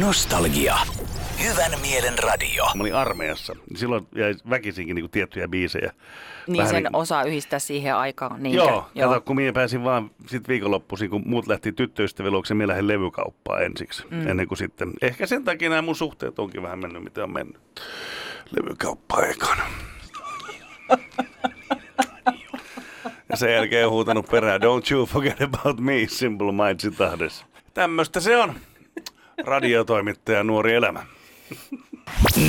Nostalgia. Hyvän mielen radio. Mä olin armeijassa. Silloin jäi väkisinkin niin tiettyjä biisejä. Niin Vähän sen niin- osaa yhdistää siihen aikaan. Niinkö? Joo, kato, kun minä pääsin vaan sit viikonloppuisin, kun muut lähti tyttöystävien luokse, minä lähdin levykauppaan ensiksi. Mm. Ennen kuin sitten, ehkä sen takia nämä mun suhteet onkin vähän mennyt, mitä on mennyt. Levykauppa ekana. Ja sen jälkeen huutanut perään, don't you forget about me, Simple Minds tahdes. Tämmöistä se on. Radiotoimittaja nuori elämä.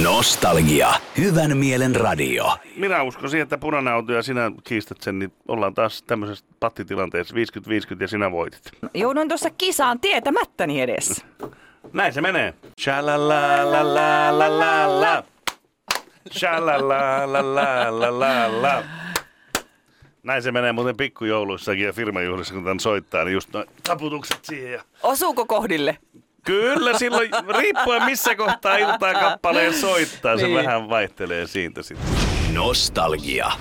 Nostalgia. Hyvän mielen radio. Minä uskon siihen, että punainen auto ja sinä kiistät sen, niin ollaan taas tämmöisessä pattitilanteessa 50-50 ja sinä voitit. Jouduin tuossa kisaan tietämättäni edes. Näin se menee. Shalalalalala. Shalalalalala. Näin se menee muuten pikkujouluissakin ja firmajuhlissa, kun tämän soittaa, niin just noin taputukset siihen. Ja... Osuuko kohdille? Kyllä, silloin riippuen missä kohtaa iltaa kappaleen soittaa, se Niin. vähän vaihtelee siitä sitten. Nostalgia.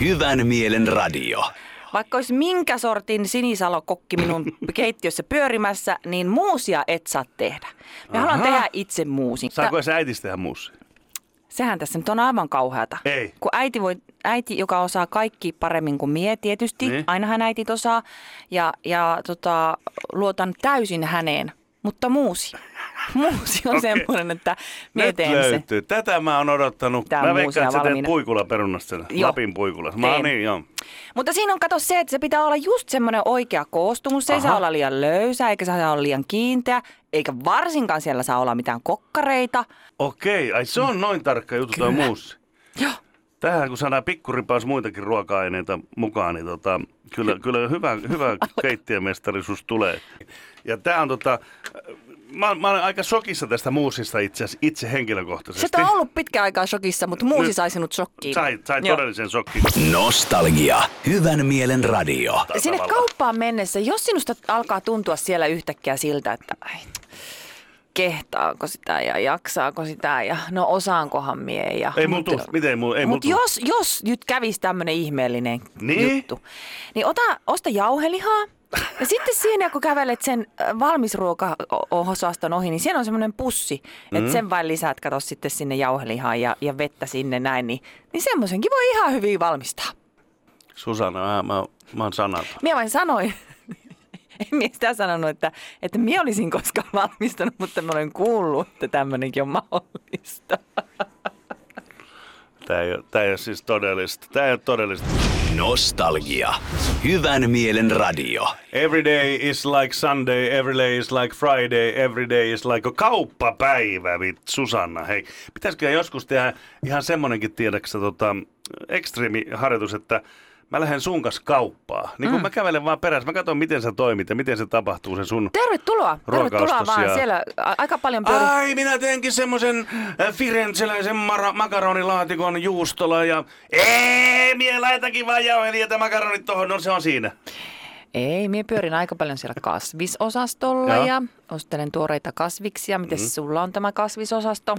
Hyvän mielen radio. Vaikka olisi minkä sortin sinisalokokki minun keittiössä pyörimässä, niin muusia et saa tehdä. Me haluan tehdä itse muusin. Saako se äitistä tehdä muussia? Sehän tässä nyt on aivan kauheata. Ei. Kun äiti, voi, äiti, joka osaa kaikki paremmin kuin mie tietysti, Niin. ainahan äitit osaa, ja, ja tota, luotan täysin häneen. Mutta muusi. Muusi on okay. semmoinen, että Nyt teen se. löytyy. Tätä mä oon odottanut. Tää mä veikkaan, että sä teet puikulla perunasta. Joo. Lapin puikulla. Mä oon niin, joo. Mutta siinä on kato se, että se pitää olla just semmoinen oikea koostumus. Se ei Aha. saa olla liian löysä, eikä se saa olla liian kiinteä, eikä varsinkaan siellä saa olla mitään kokkareita. Okei, ai se on noin tarkka juttu toi Kyllä. muussi. Joo. Tähän kun saadaan pikkuripaus muitakin ruoka-aineita mukaan, niin tota, kyllä, kyllä hyvä, hyvä keittiömestarisuus tulee. Ja tää on tota, mä, mä olen aika shokissa tästä muusista itse asiassa, itse henkilökohtaisesti. Se on ollut pitkä aikaa shokissa, mutta muusi sai sinut shokkiin. Sai, sai todellisen shokkin. Nostalgia. Hyvän mielen radio. Sinne kauppaan mennessä, jos sinusta alkaa tuntua siellä yhtäkkiä siltä, että ai, kehtaako sitä ja jaksaako sitä ja no osaankohan mie. Ja, Ei mulla tuu, miten mulla, ei Mutta tuu. jos, jos nyt kävisi tämmöinen ihmeellinen Niin? juttu, niin ota, osta jauhelihaa. Ja sitten siinä, kun kävelet sen äh, valmisruoka-osaston ohi, niin siellä on semmoinen pussi, että Mm. sen vain lisät, kato sitten sinne jauhelihaa ja, ja vettä sinne näin, niin, niin semmoisenkin voi ihan hyvin valmistaa. Susanna, mä, mä, mä oon sanaton. Minä vain sanoin, en minä sitä sanonut, että, että minä olisin koskaan valmistanut, mutta mä olen kuullut, että tämmöinenkin on mahdollista. Tää ei, ole, tää ei ole siis todellista. Tää ei ole todellista. Nostalgia. Hyvän mielen radio. Every day is like Sunday, every day is like Friday, every day is like a kauppapäivä, vit Susanna. Hei, pitäisikö joskus tehdä ihan semmonenkin tiedäksä tota, ekstriimiharjoitus, että mä lähden sun kanssa kauppaa. Niin kun mm. mä kävelen vaan perässä, mä katson miten sä toimit ja miten se tapahtuu se sun... Tervetuloa, tervetuloa vaan. ja- Siellä aika paljon pyörii. Ai, minä teenkin semmoisen äh, firenzeläisen mara- makaronilaatikon juustolla ja... Ei, mie laitakin vaan jauhelijat ja makaronit tohon, no se on siinä. Ei, minä pyörin aika paljon siellä kasvisosastolla Joo. ja ostelen tuoreita kasviksia. Miten mm. sulla on tämä kasvisosasto?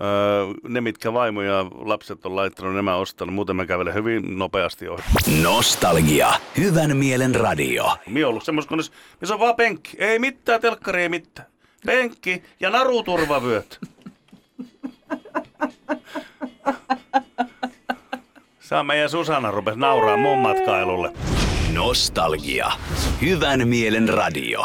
Öö, ne, mitkä vaimo ja lapset on laittanut, nämä ostanut. Muuten mä kävelen hyvin nopeasti ohi. Nostalgia. Hyvän mielen radio. Mie ollut semmos, kun missä on vaan penkki. Ei mitään, telkkari ei mitään. Penkki ja naruturvavyöt. Saa meidän Susanna rupes nauraa mun matkailulle. Nostalgia. Hyvän mielen radio.